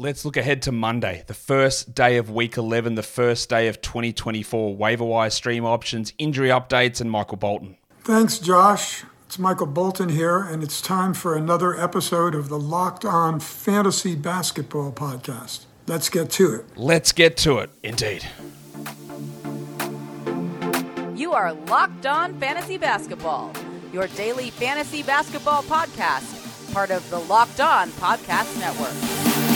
Let's look ahead to Monday, the first day of week 11, the first day of 2024. Waiver wire stream options, injury updates, and Michael Bolton. Thanks, Josh. It's Michael Bolton here, and it's time for another episode of the Locked On Fantasy Basketball Podcast. Let's get to it. Let's get to it, indeed. You are Locked On Fantasy Basketball, your daily fantasy basketball podcast, part of the Locked On Podcast Network.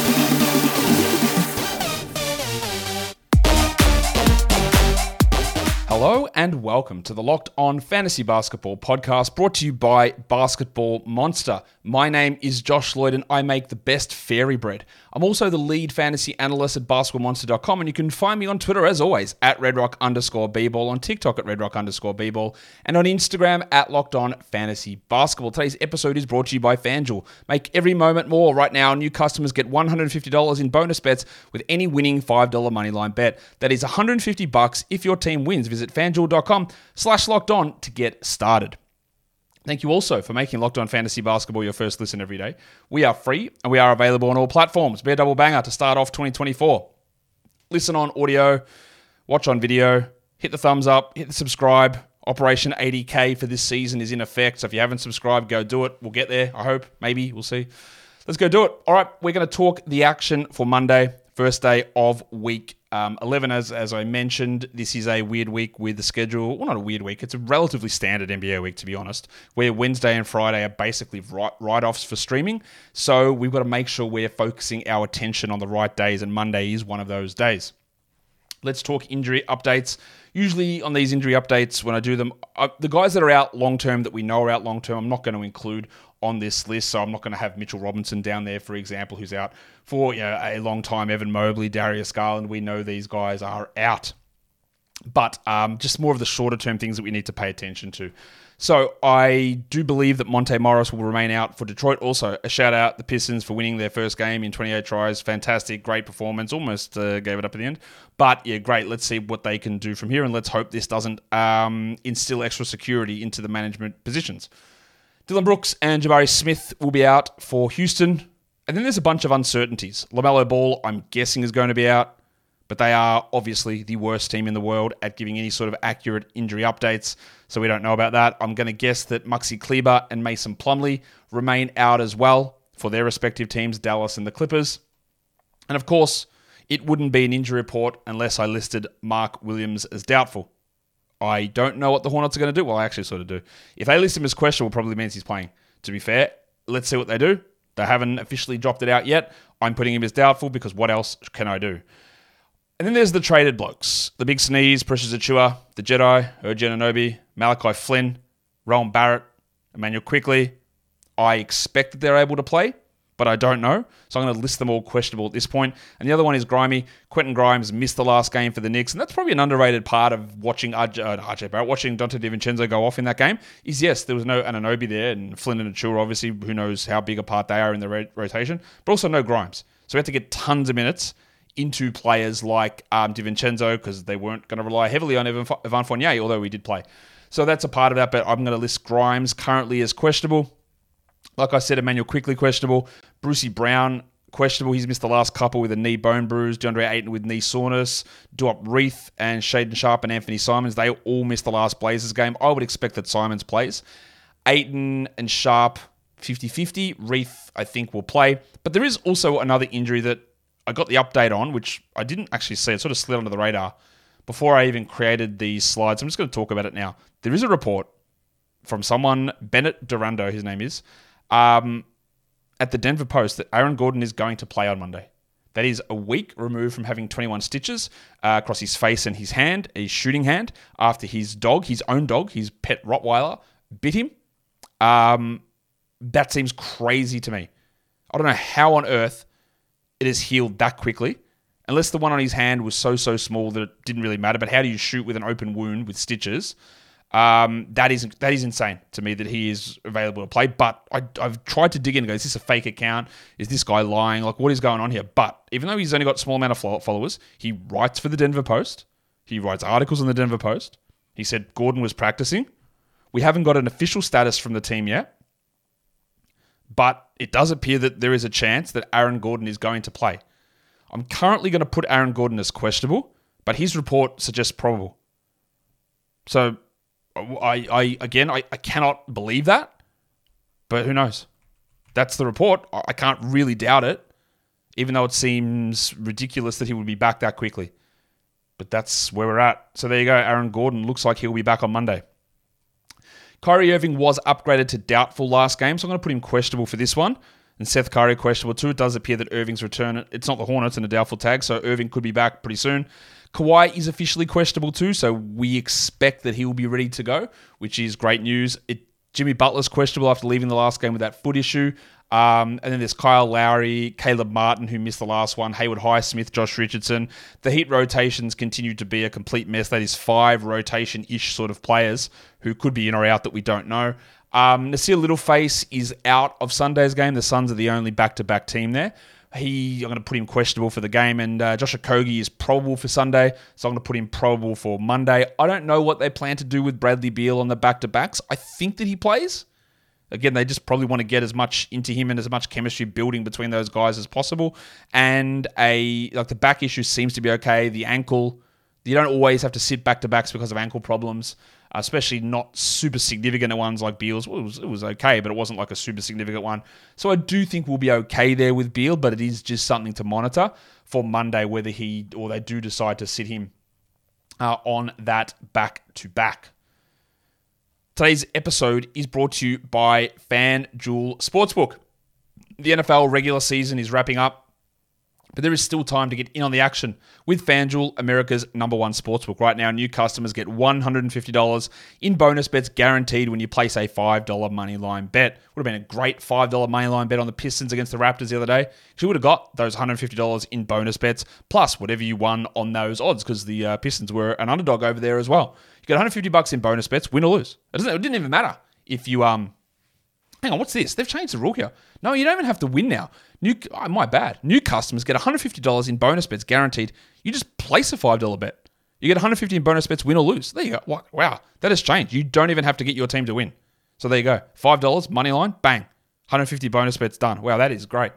Hello and welcome to the Locked On Fantasy Basketball podcast brought to you by Basketball Monster. My name is Josh Lloyd and I make the best fairy bread. I'm also the lead fantasy analyst at basketballmonster.com and you can find me on Twitter as always at redrock underscore bball, on TikTok at redrock underscore bball, and on Instagram at Locked On Fantasy Basketball. Today's episode is brought to you by FanDuel. Make every moment more. Right now, new customers get $150 in bonus bets with any winning $5 moneyline bet. That is 150 bucks if your team wins. Visit fanduel.com slash locked on to get started. Thank you also for making Locked On Fantasy Basketball your first listen every day. We are free and we are available on all platforms. Be a double banger to start off 2024. Listen on audio, watch on video, hit the thumbs up, hit the subscribe. Operation 80K for this season is in effect. So if you haven't subscribed, go do it. We'll get there, I hope. Maybe. We'll see. Let's go do it. All right, we're going to talk the action for Monday, first day of week um, 11, as, as I mentioned, this is a weird week with the schedule. Well, not a weird week. It's a relatively standard NBA week, to be honest, where Wednesday and Friday are basically write offs for streaming. So we've got to make sure we're focusing our attention on the right days, and Monday is one of those days. Let's talk injury updates. Usually, on these injury updates, when I do them, uh, the guys that are out long term that we know are out long term, I'm not going to include on this list. So I'm not going to have Mitchell Robinson down there, for example, who's out for you know, a long time. Evan Mobley, Darius Garland, we know these guys are out. But um, just more of the shorter term things that we need to pay attention to. So I do believe that Monte Morris will remain out for Detroit. Also, a shout out the Pistons for winning their first game in 28 tries. Fantastic, great performance. Almost uh, gave it up at the end, but yeah, great. Let's see what they can do from here, and let's hope this doesn't um, instill extra security into the management positions. Dillon Brooks and Jabari Smith will be out for Houston. And then there's a bunch of uncertainties. LaMelo Ball, I'm guessing, is going to be out, but they are obviously the worst team in the world at giving any sort of accurate injury updates. So we don't know about that. I'm going to guess that Maxi Kleber and Mason Plumlee remain out as well for their respective teams, Dallas and the Clippers. And of course, it wouldn't be an injury report unless I listed Mark Williams as doubtful. I don't know what the Hornets are going to do. Well, I actually sort of do. If they list him as questionable, probably means he's playing. To be fair, let's see what they do. They haven't officially dropped it out yet. I'm putting him as doubtful because what else can I do? And then there's the traded blokes. The Big Sneeze, Precious Achiuwa, the Jedi, Urgen Anunoby, Malachi Flynn, Rowan Barrett, Immanuel Quickley. I expect that they're able to play but I don't know. So I'm going to list them all questionable at this point. And the other one is Grimy. Quentin Grimes missed the last game for the Knicks, and that's probably an underrated part of watching RJ, uh, RJ Barrett, watching Donte DiVincenzo go off in that game. Is yes, there was no Anunoby there, and Flynn and Achiuwa, obviously, who knows how big a part they are in the rotation, but also no Grimes. So we have to get tons of minutes into players like um, DiVincenzo because they weren't going to rely heavily on Evan, Evan Fournier, although we did play. So that's a part of that, but I'm going to list Grimes currently as questionable. Like I said, Immanuel Quickley questionable. Brucey Brown questionable. He's missed the last couple with a knee bone bruise. DeAndre Ayton with knee soreness. Duop Reath and Shaedon Sharpe and Anthony Simons, they all missed the last Blazers game. I would expect that Simons plays. Ayton and Sharpe 50 50. Reath, I think, will play. But there is also another injury that I got the update on, which I didn't actually see. It sort of slid under the radar before I even created these slides. I'm just going to talk about it now. There is a report from someone, Bennett Durando, his name is, um, at the Denver Post that Aaron Gordon is going to play on Monday. That is a week removed from having 21 stitches uh, across his face and his hand, his shooting hand, after his dog, his own dog, his pet Rottweiler, bit him. Um, that seems crazy to me. I don't know how on earth it has healed that quickly, unless the one on his hand was so, so small that it didn't really matter. But how do you shoot with an open wound with stitches? Um, that is that is insane to me that he is available to play. But I, have tried to dig in and go, is this a fake account? Is this guy lying? Like, what is going on here? But even though he's only got a small amount of followers, he writes for the Denver Post. He writes articles in the Denver Post. He said Gordon was practicing. We haven't got an official status from the team yet, but it does appear that there is a chance that Aaron Gordon is going to play. I'm currently going to put Aaron Gordon as questionable, but his report suggests probable. So, I, I again, I, I cannot believe that, but who knows? That's the report. I can't really doubt it, even though it seems ridiculous that he would be back that quickly. But that's where we're at. So there you go. Aaron Gordon looks like he'll be back on Monday. Kyrie Irving was upgraded to doubtful last game, so I'm going to put him questionable for this one. And Seth Curry questionable too. It does appear that Irving's return. It's not the Hornets and a doubtful tag, so Irving could be back pretty soon. Kawhi is officially questionable too, so we expect that he will be ready to go, which is great news. It, Jimmy Butler's questionable after leaving the last game with that foot issue. Um, and then there's Kyle Lowry, Caleb Martin, who missed the last one, Haywood Highsmith, Josh Richardson. The Heat rotations continue to be a complete mess. That is five rotation ish sort of players who could be in or out that we don't know. Um, Nassir Littleface is out of Sunday's game. The Suns are the only back to back team there. He, I'm going to put him questionable for the game, and uh, Josh Okogie is probable for Sunday, so I'm going to put him probable for Monday. I don't know what they plan to do with Bradley Beal on the back to backs. I think that he plays. Again, they just probably want to get as much into him and as much chemistry building between those guys as possible. And a like the back issue seems to be okay. The ankle, you don't always have to sit back to backs because of ankle problems, especially not super significant ones like Beal's. Well, it, was, it was okay, but it wasn't like a super significant one. So I do think we'll be okay there with Beal, but it is just something to monitor for Monday whether he or they do decide to sit him uh, on that back to back. Today's episode is brought to you by FanDuel Sportsbook. The NFL regular season is wrapping up, but there is still time to get in on the action with FanDuel, America's number one sportsbook. Right now, new customers get $150 in bonus bets guaranteed when you place a $5 money line bet. Would have been a great $5 money line bet on the Pistons against the Raptors the other day. You would have got those $150 in bonus bets, plus whatever you won on those odds, because the uh, Pistons were an underdog over there as well. You get 150 bucks in bonus bets, win or lose. It, it didn't even matter if you um. Hang on, what's this? They've changed the rule here. No, you don't even have to win now. New, oh, my bad. New customers get $150 in bonus bets guaranteed. You just place a $5 bet. You get 150 in bonus bets, win or lose. There you go. Wow, that has changed. You don't even have to get your team to win. So there you go. $5, money line, bang. 150 bonus bets done. Wow, that is great.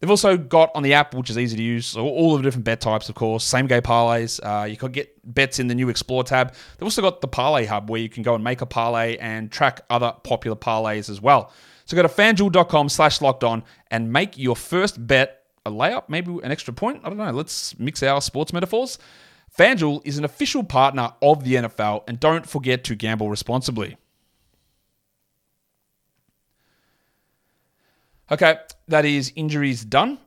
They've also got on the app, which is easy to use, all of the different bet types, of course. Same game parlays. Uh, you can get bets in the new Explore tab. They've also got the Parlay Hub, where you can go and make a parlay and track other popular parlays as well. So go to fanduel.com slash locked on and make your first bet a layup, maybe an extra point. I don't know. Let's mix our sports metaphors. FanDuel is an official partner of the NFL, and don't forget to gamble responsibly. Okay, that is injuries done.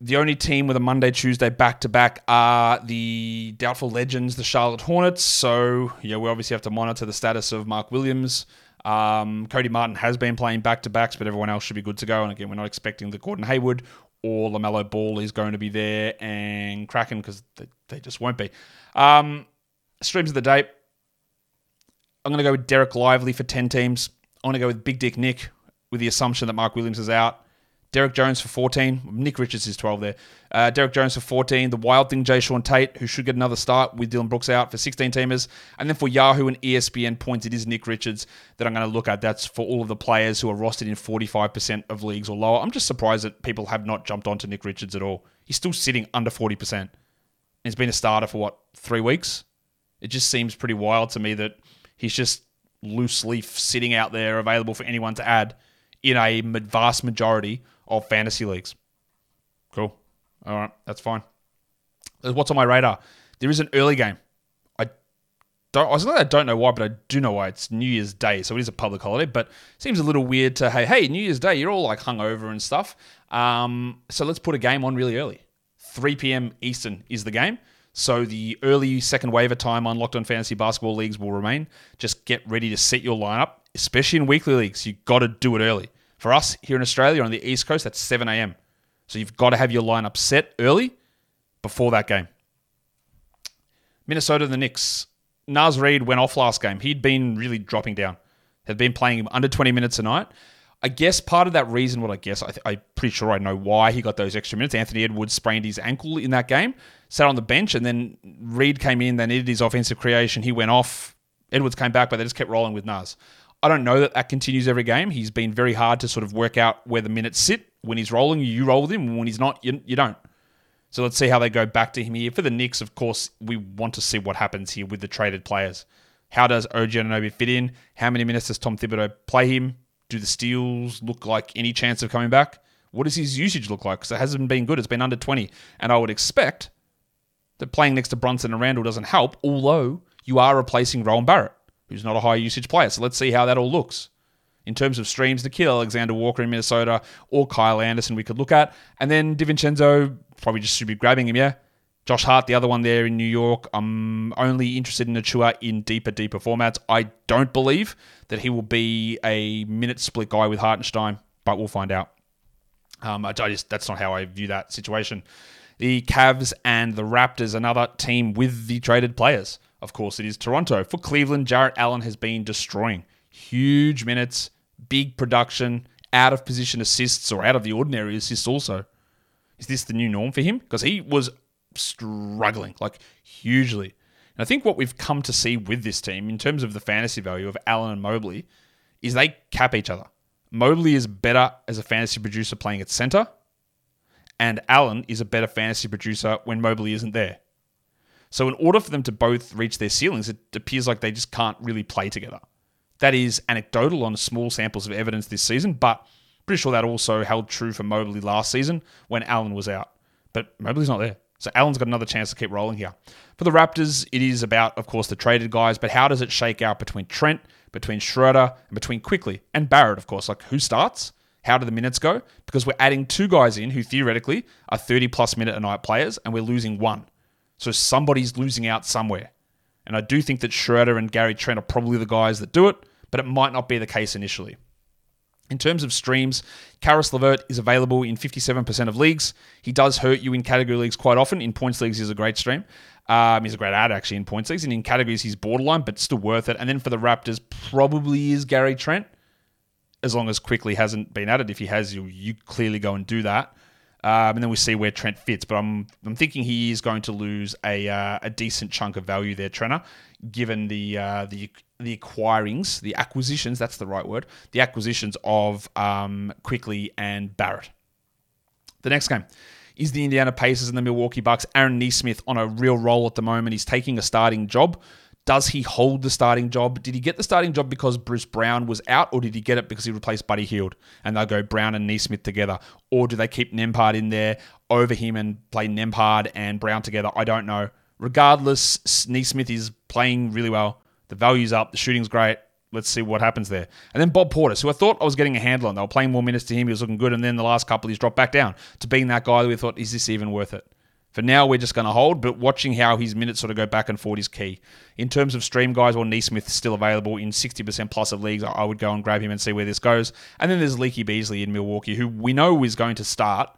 The only team with a Monday, Tuesday back to back are the doubtful legends, the Charlotte Hornets. So, yeah, we obviously have to monitor the status of Mark Williams. Um, Cody Martin has been playing back to backs, but everyone else should be good to go. And again, we're not expecting the Gordon Hayward or LaMelo Ball is going to be there and Kraken because they, they, just won't be. Um, streams of the day. I'm going to go with Dereck Lively for 10 teams. I'm going to go with Big Dick Nick with the assumption that Mark Williams is out. Derrick Jones for 14. Nick Richards is 12 there. Uh, Derrick Jones for 14. The Wild Thing, Jae'Sean Tate, who should get another start with Dillon Brooks out for 16 teamers. And then for Yahoo and ESPN points, it is Nick Richards that I'm going to look at. That's for all of the players who are rostered in 45% of leagues or lower. I'm just surprised that people have not jumped onto Nick Richards at all. He's still sitting under 40%. He's been a starter for what, three weeks? It just seems pretty wild to me that he's just loose leaf sitting out there available for anyone to add in a vast majority of fantasy leagues. Cool. All right, that's fine. What's on my radar? There is an early game. I don't. I was I don't know why, but I do know why. It's New Year's Day, so it is a public holiday. But seems a little weird to hey, hey, New Year's Day. You're all like hungover and stuff. Um, so let's put a game on really early. 3 p.m. Eastern is the game. So the early second waiver time on Locked On Fantasy Basketball leagues will remain. Just get ready to set your lineup, especially in weekly leagues. You got to do it early. For us here in Australia on the East Coast, that's 7 a.m. So you've got to have your lineup set early before that game. Minnesota, the Knicks. Naz Reid went off last game. He'd been really dropping down. Had been playing under 20 minutes a night. I guess part of that reason, what I guess, I am pretty sure I know why he got those extra minutes. Anthony Edwards sprained his ankle in that game, sat on the bench, and then Reed came in. They needed his offensive creation. He went off. Edwards came back, but they just kept rolling with Naz. I don't know that that continues every game. He's been very hard to sort of work out where the minutes sit. When he's rolling, you roll with him. When he's not, you, you don't. So let's see how they go back to him here. For the Knicks, of course, we want to see what happens here with the traded players. How does OG Anunoby fit in? How many minutes does Tom Thibodeau play him? Do the steals look like any chance of coming back? What does his usage look like? Because it hasn't been good. It's been under 20. And I would expect that playing next to Brunson and Randle doesn't help, although you are replacing Rowan Barrett, who's not a high usage player. So let's see how that all looks. In terms of streams, to kill, Alexander Walker in Minnesota or Kyle Anderson we could look at. And then DiVincenzo, probably just should be grabbing him, yeah? Josh Hart, the other one there in New York. I'm only interested in Achiuwa in deeper, deeper formats. I don't believe that he will be a minute split guy with Hartenstein, but we'll find out. Um, I just that's not how I view that situation. The Cavs and the Raptors, another team with the traded players. Of course, it is Toronto. For Cleveland, Jarrett Allen has been destroying huge minutes, big production, out of position assists or out of the ordinary assists also. Is this the new norm for him? Because he was struggling, like hugely. And I think what we've come to see with this team in terms of the fantasy value of Allen and Mobley is they cap each other. Mobley is better as a fantasy producer playing at center, and Allen is a better fantasy producer when Mobley isn't there. So, in order for them to both reach their ceilings, it appears like they just can't really play together. That is anecdotal on small samples of evidence this season, but pretty sure that also held true for Mobley last season when Allen was out. But Mobley's not there. So Allen's got another chance to keep rolling here. For the Raptors, it is about, of course, the traded guys, but how does it shake out between Trent, between Schroeder, and between Quickley and Barrett, of course? Like who starts? How do the minutes go? Because we're adding two guys in who theoretically are 30 plus minute a night players, and we're losing one. So somebody's losing out somewhere. And I do think that Schroeder and Gary Trent are probably the guys that do it, but it might not be the case initially. In terms of streams, Caris LeVert is available in 57% of leagues. He does hurt you in category leagues quite often. In points leagues, he's a great stream. Um, he's a great ad actually in points leagues, and in categories, he's borderline, but still worth it. And then for the Raptors, probably is Gary Trent, as long as Quickley hasn't been added. If he has, you you clearly go and do that. Um, and then we see where Trent fits. But I'm I'm thinking he is going to lose a uh, a decent chunk of value there, Trenner, given the uh, the the acquirings, the acquisitions. That's the right word. The acquisitions of um, Quickley and Barrett. The next game is the Indiana Pacers and the Milwaukee Bucks. Aaron Nesmith on a real roll at the moment. He's taking a starting job. Does he hold the starting job? Did he get the starting job because Bruce Brown was out, or did he get it because he replaced Buddy Hield and they'll go Brown and Nesmith together? Or do they keep Nembhard in there over him and play Nembhard and Brown together? I don't know. Regardless, Nesmith is playing really well. The value's up, the shooting's great. Let's see what happens there. And then Bob Portis, who I thought I was getting a handle on. They were playing more minutes to him. He was looking good. And then the last couple, he's dropped back down to being that guy that we thought, is this even worth it? For now, we're just going to hold, but watching how his minutes sort of go back and forth is key. In terms of stream guys, well, Nesmith is still available in 60% plus of leagues. I would go and grab him and see where this goes. And then there's Leaky Beasley in Milwaukee, who we know is going to start,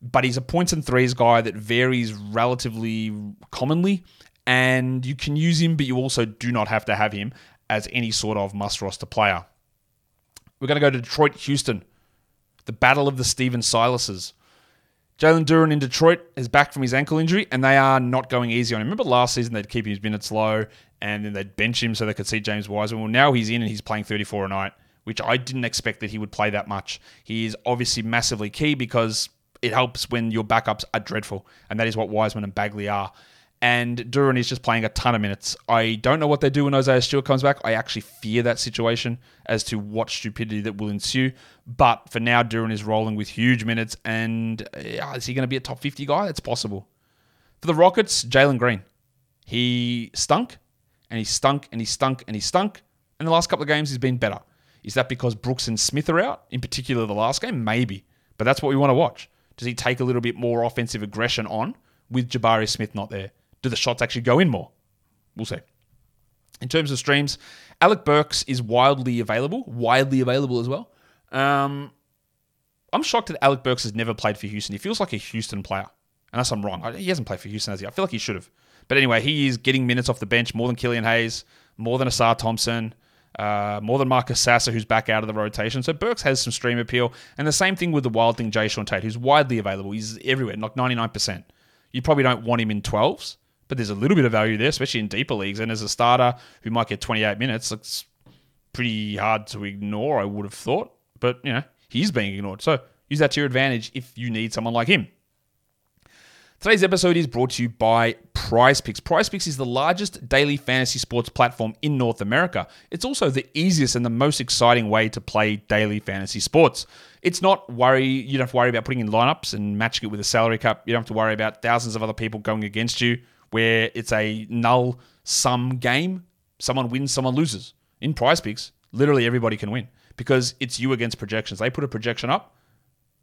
but he's a points and threes guy that varies relatively commonly. And you can use him, but you also do not have to have him as any sort of must roster player. We're going to go to Detroit, Houston. The battle of the Stephen Silases. Jalen Duren in Detroit is back from his ankle injury, and they are not going easy on him. Remember last season they'd keep his minutes low, and then they'd bench him so they could see James Wiseman. Well, now he's in and he's playing 34 a night, which I didn't expect that he would play that much. He is obviously massively key because it helps when your backups are dreadful, and that is what Wiseman and Bagley are and Duren is just playing a ton of minutes. I don't know what they do when Isaiah Stewart comes back. I actually fear that situation as to what stupidity that will ensue. But for now, Duren is rolling with huge minutes, and uh, is he going to be a top 50 guy? That's possible. For the Rockets, Jalen Green. He stunk, and he stunk, and he stunk, and he stunk. And the last couple of games, he's been better. Is that because Brooks and Smith are out? In particular, the last game? Maybe. But that's what we want to watch. Does he take a little bit more offensive aggression on with Jabari Smith not there? Do the shots actually go in more? We'll see. In terms of streams, Alec Burks is wildly available, widely available as well. Um, I'm shocked that Alec Burks has never played for Houston. He feels like a Houston player. Unless I'm wrong. He hasn't played for Houston, has he? I feel like he should have. But anyway, he is getting minutes off the bench more than Killian Hayes, more than Ausar Thompson, uh, more than Marcus Sasser, who's back out of the rotation. So Burks has some stream appeal. And the same thing with the wild thing, Jae'Sean Tate, who's widely available. He's everywhere, like 99%. You probably don't want him in 12s, but there's a little bit of value there, especially in deeper leagues. And as a starter who might get 28 minutes, it's pretty hard to ignore, I would have thought. But, you know, he's being ignored. So use that to your advantage if you need someone like him. Today's episode is brought to you by Prize Picks. Picks is the largest daily fantasy sports platform in North America. It's also the easiest and the most exciting way to play daily fantasy sports. It's not worry, you don't have to worry about putting in lineups and matching it with a salary cap. You don't have to worry about thousands of other people going against you where it's a null sum game. Someone wins, someone loses. In Prize Picks, literally everybody can win because it's you against projections. They put a projection up,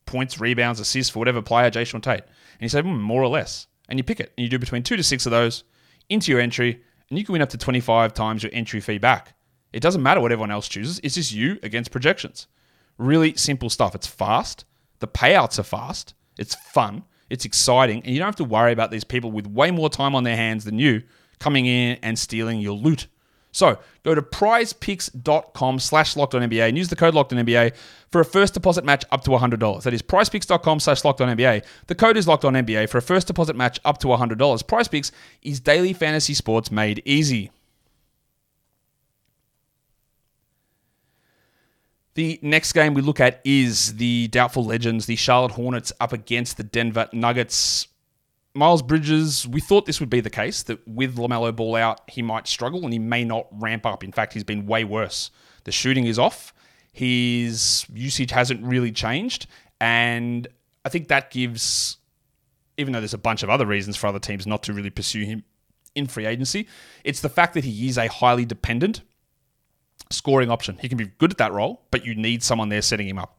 points, rebounds, assists for whatever player, Jae'Sean Tate. And you say, hmm, more or less. And you pick it. And you do between two to six of those into your entry, and you can win up to 25 times your entry fee back. It doesn't matter what everyone else chooses, it's just you against projections. Really simple stuff. It's fast, the payouts are fast, it's fun, it's exciting, and you don't have to worry about these people with way more time on their hands than you coming in and stealing your loot. So go to prizepicks.com slash locked on NBA and use the code locked on NBA for a first deposit match up to $100. That is prizepicks.com slash locked on NBA. The code is locked on NBA for a first deposit match up to $100. Prize Picks is daily fantasy sports made easy. The next game we look at is the doubtful legends, the Charlotte Hornets up against the Denver Nuggets. Miles Bridges, we thought this would be the case that with LaMelo Ball out, he might struggle and he may not ramp up. In fact, he's been way worse. The shooting is off, his usage hasn't really changed. And I think that gives, even though there's a bunch of other reasons for other teams not to really pursue him in free agency, it's the fact that he is a highly dependent scoring option. He can be good at that role, but you need someone there setting him up.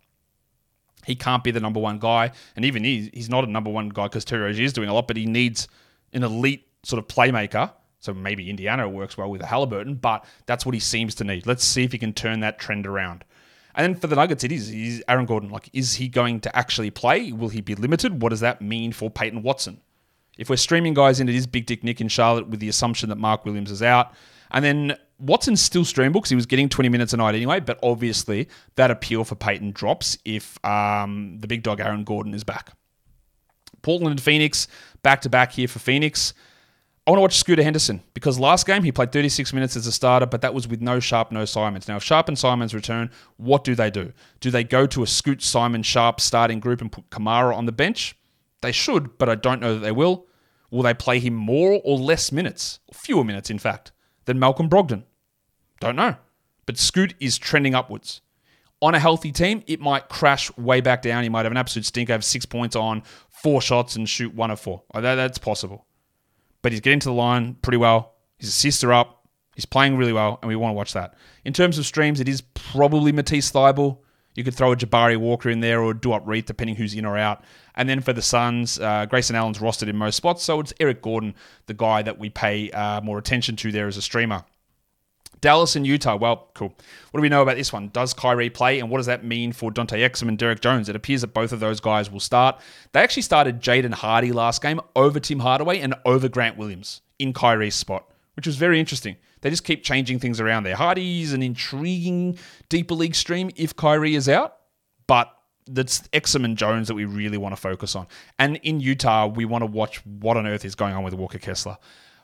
He can't be the number one guy, and even he, he's not a number one guy because Terry Rozier is doing a lot, but he needs an elite sort of playmaker. So maybe Indiana works well with a Halliburton, but that's what he seems to need. Let's see if he can turn that trend around. And then for the Nuggets, it is, is Aaron Gordon. Like, is he going to actually play? Will he be limited? What does that mean for Peyton Watson? If we're streaming guys in, it is Big Dick Nick in Charlotte with the assumption that Mark Williams is out. And then Watson's still streamable because he was getting 20 minutes a night anyway, but obviously that appeal for Peyton drops if um, the big dog Aaron Gordon is back. Portland and Phoenix, back to back here for Phoenix. I want to watch Scooter Henderson because last game he played 36 minutes as a starter, but that was with no Sharpe, no Simons. Now, if Sharpe and Simons return, what do they do? Do they go to a Scoot, Simon, Sharpe starting group and put Camara on the bench? They should, but I don't know that they will. Will they play him more or less minutes? Fewer minutes, in fact, than Malcolm Brogdon? Don't know. But Scoot is trending upwards. On a healthy team, it might crash way back down. He might have an absolute stink, have six points on, four shots, and shoot one of four. That's possible. But he's getting to the line pretty well. His assists are up. He's playing really well, and we want to watch that. In terms of streams, it is probably Matisse Thybulle. You could throw a Jabari Walker in there or Duop Reath, depending who's in or out. And then for the Suns, uh, Grayson Allen's rostered in most spots, so it's Eric Gordon, the guy that we pay uh, more attention to there as a streamer. Dallas and Utah. Well, cool. What do we know about this one? Does Kyrie play, and what does that mean for Dante Exum and Derrick Jones? It appears that both of those guys will start. They actually started Jaden Hardy last game over Tim Hardaway and over Grant Williams in Kyrie's spot, which was very interesting. They just keep changing things around there. Hardy's an intriguing deeper league stream if Kyrie is out, but that's Exum and Jones that we really want to focus on. And in Utah, we want to watch what on earth is going on with Walker Kessler.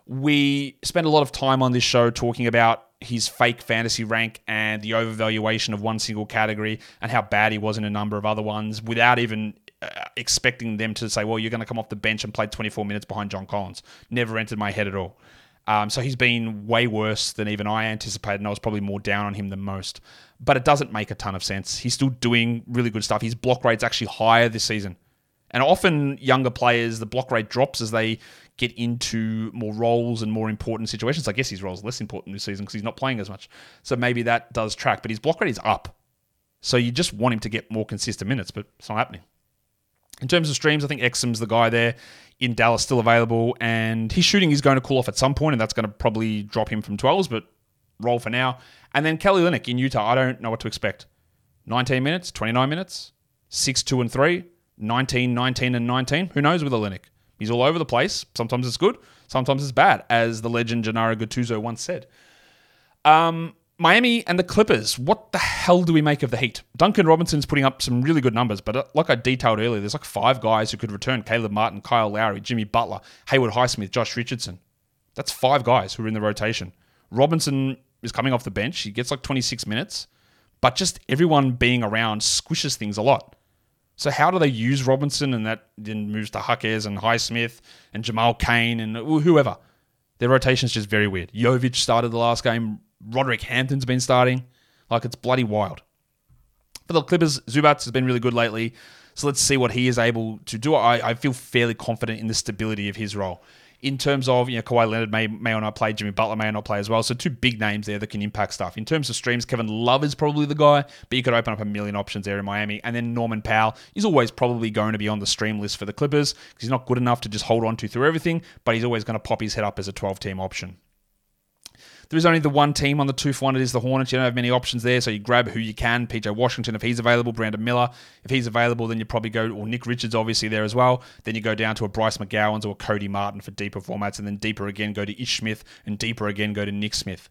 We spend a lot of time on this show talking about his fake fantasy rank and the overvaluation of one single category and how bad he was in a number of other ones without even uh, expecting them to say, well, you're going to come off the bench and play 24 minutes behind John Collins. Never entered my head at all. Um, so he's been way worse than even I anticipated, and I was probably more down on him than most. But it doesn't make a ton of sense. He's still doing really good stuff. His block rate's actually higher this season. And often younger players, the block rate drops as they get into more roles and more important situations. I guess his role's less important this season because he's not playing as much. So maybe that does track, but his block rate is up. So you just want him to get more consistent minutes, but it's not happening. In terms of streams, I think Exum's the guy there in Dallas still available, and his shooting is going to cool off at some point, and that's going to probably drop him from 12s, but roll for now. And then Kelly Olynyk in Utah, I don't know what to expect. 19 minutes, 29 minutes, 6, 2, and 3, 19, 19, and 19. Who knows with Olynyk? He's all over the place. Sometimes it's good, sometimes it's bad, as the legend Gennaro Gattuso once said. Um, Miami and the Clippers. What the hell do we make of the Heat? Duncan Robinson's putting up some really good numbers, but uh, like I detailed earlier, there's like five guys who could return Caleb Martin, Kyle Lowry, Jimmy Butler, Haywood Highsmith, Josh Richardson. That's five guys who are in the rotation. Robinson is coming off the bench. He gets like 26 minutes, but just everyone being around squishes things a lot. So how do they use Robinson and that then moves to Huckers and Highsmith and Jamal Cain and whoever? Their rotation's just very weird. Jovic started the last game. Roderick Hampton's been starting. Like it's bloody wild. For the Clippers, Zubac has been really good lately. So let's see what he is able to do. I, I feel fairly confident in the stability of his role in terms of, you know, Kawhi Leonard may, may or not play, Jimmy Butler may or not play as well. So two big names there that can impact stuff. In terms of streams, Kevin Love is probably the guy, but you could open up a million options there in Miami. And then Norman Powell is always probably going to be on the stream list for the Clippers because he's not good enough to just hold on to through everything, but he's always going to pop his head up as a 12 team option. There is only the one team on the two for one. It is the Hornets. You don't have many options there, so you grab who you can. PJ Washington, if he's available. Brandon Miller, if he's available, then you probably go, or Nick Richards, obviously, there as well. Then you go down to a Bryce McGowens or Cody Martin for deeper formats, and then deeper again go to Ish Smith, and deeper again go to Nick Smith.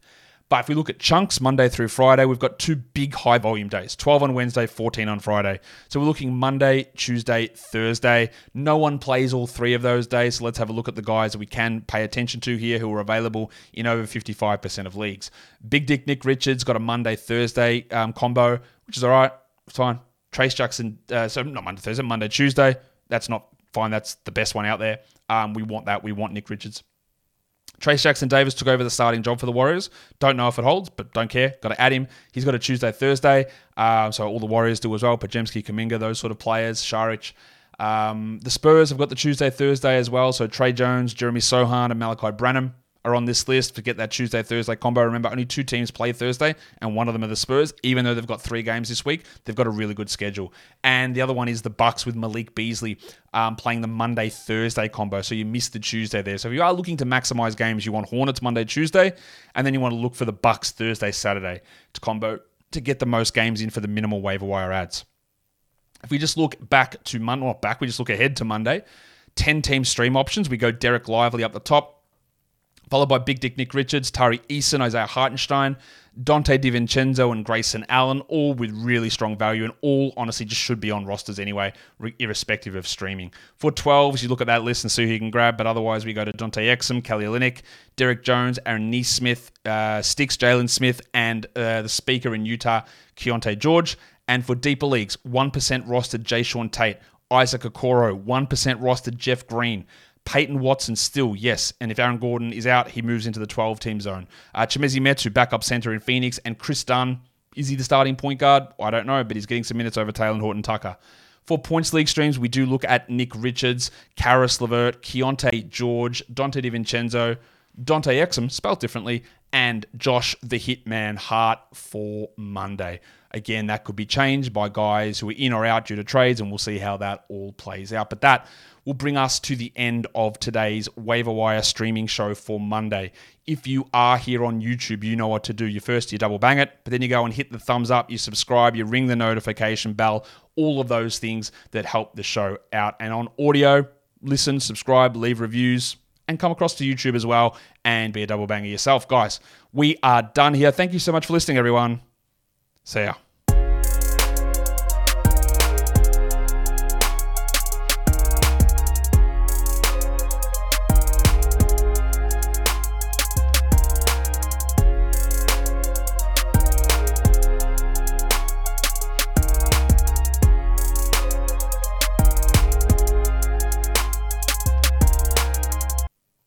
But if we look at chunks, Monday through Friday, we've got two big high volume days 12 on Wednesday, 14 on Friday. So we're looking Monday, Tuesday, Thursday. No one plays all three of those days. So let's have a look at the guys that we can pay attention to here who are available in over 55% of leagues. Big Dick Nick Richards got a Monday, Thursday um, combo, which is all right. Fine. Trayce Jackson, uh, so not Monday, Thursday, Monday, Tuesday. That's not fine. That's the best one out there. Um, we want that. We want Nick Richards. Trayce Jackson Davis took over the starting job for the Warriors. Don't know if it holds, but don't care. Got to add him. He's got a Tuesday, Thursday. Uh, so all the Warriors do as well. Podziemski, Kuminga, those sort of players. Saric. Um, the Spurs have got the Tuesday, Thursday as well. So Tre Jones, Jeremy Sochan, and Malaki Branham are on this list Forget that Tuesday Thursday combo. Remember, only two teams play Thursday, and one of them are the Spurs. Even though they've got three games this week, they've got a really good schedule. And the other one is the Bucks with Malik Beasley um, playing the Monday Thursday combo. So you missed the Tuesday there. So if you are looking to maximize games, you want Hornets Monday Tuesday, and then you want to look for the Bucks Thursday Saturday to combo to get the most games in for the minimal waiver wire ads. If we just look back to Monday, not back, we just look ahead to Monday. 10 team stream options. We go Derek Lively up the top followed by Big Dick Nick Richards, Tari Eason, Isaiah Hartenstein, Donte DiVincenzo, and Grayson Allen, all with really strong value, and all honestly just should be on rosters anyway, irrespective of streaming. For 12s, you look at that list and see who you can grab, but otherwise we go to Dante Exum, Kelly Olynyk, Derrick Jones, Aaron Nesmith, uh, Sticks, Jalen Smith, and uh, the speaker in Utah, Keyonte George. And for deeper leagues, 1% rostered Jae'Sean Tate, Isaac Okoro, 1% rostered Jeff Green, Peyton Watson still, yes. And if Aaron Gordon is out, he moves into the 12 team zone. Uh, Chimezie Metu, backup center in Phoenix. And Kris Dunn, is he the starting point guard? I don't know, but he's getting some minutes over Talen Horton Tucker. For points league streams, we do look at Nick Richards, Caris LeVert, Keyonte George, Donte DiVincenzo, Dante Exum, spelled differently, and Josh the Hitman Hart for Monday. Again, that could be changed by guys who are in or out due to trades, and we'll see how that all plays out. But that will bring us to the end of today's waiver wire streaming show for Monday. If you are here on YouTube, you know what to do. You first you double bang it, but then you go and hit the thumbs up, you subscribe, you ring the notification bell, all of those things that help the show out. And on audio, listen, subscribe, leave reviews, and come across to YouTube as well and be a double banger yourself. Guys, we are done here. Thank you so much for listening, everyone. See ya.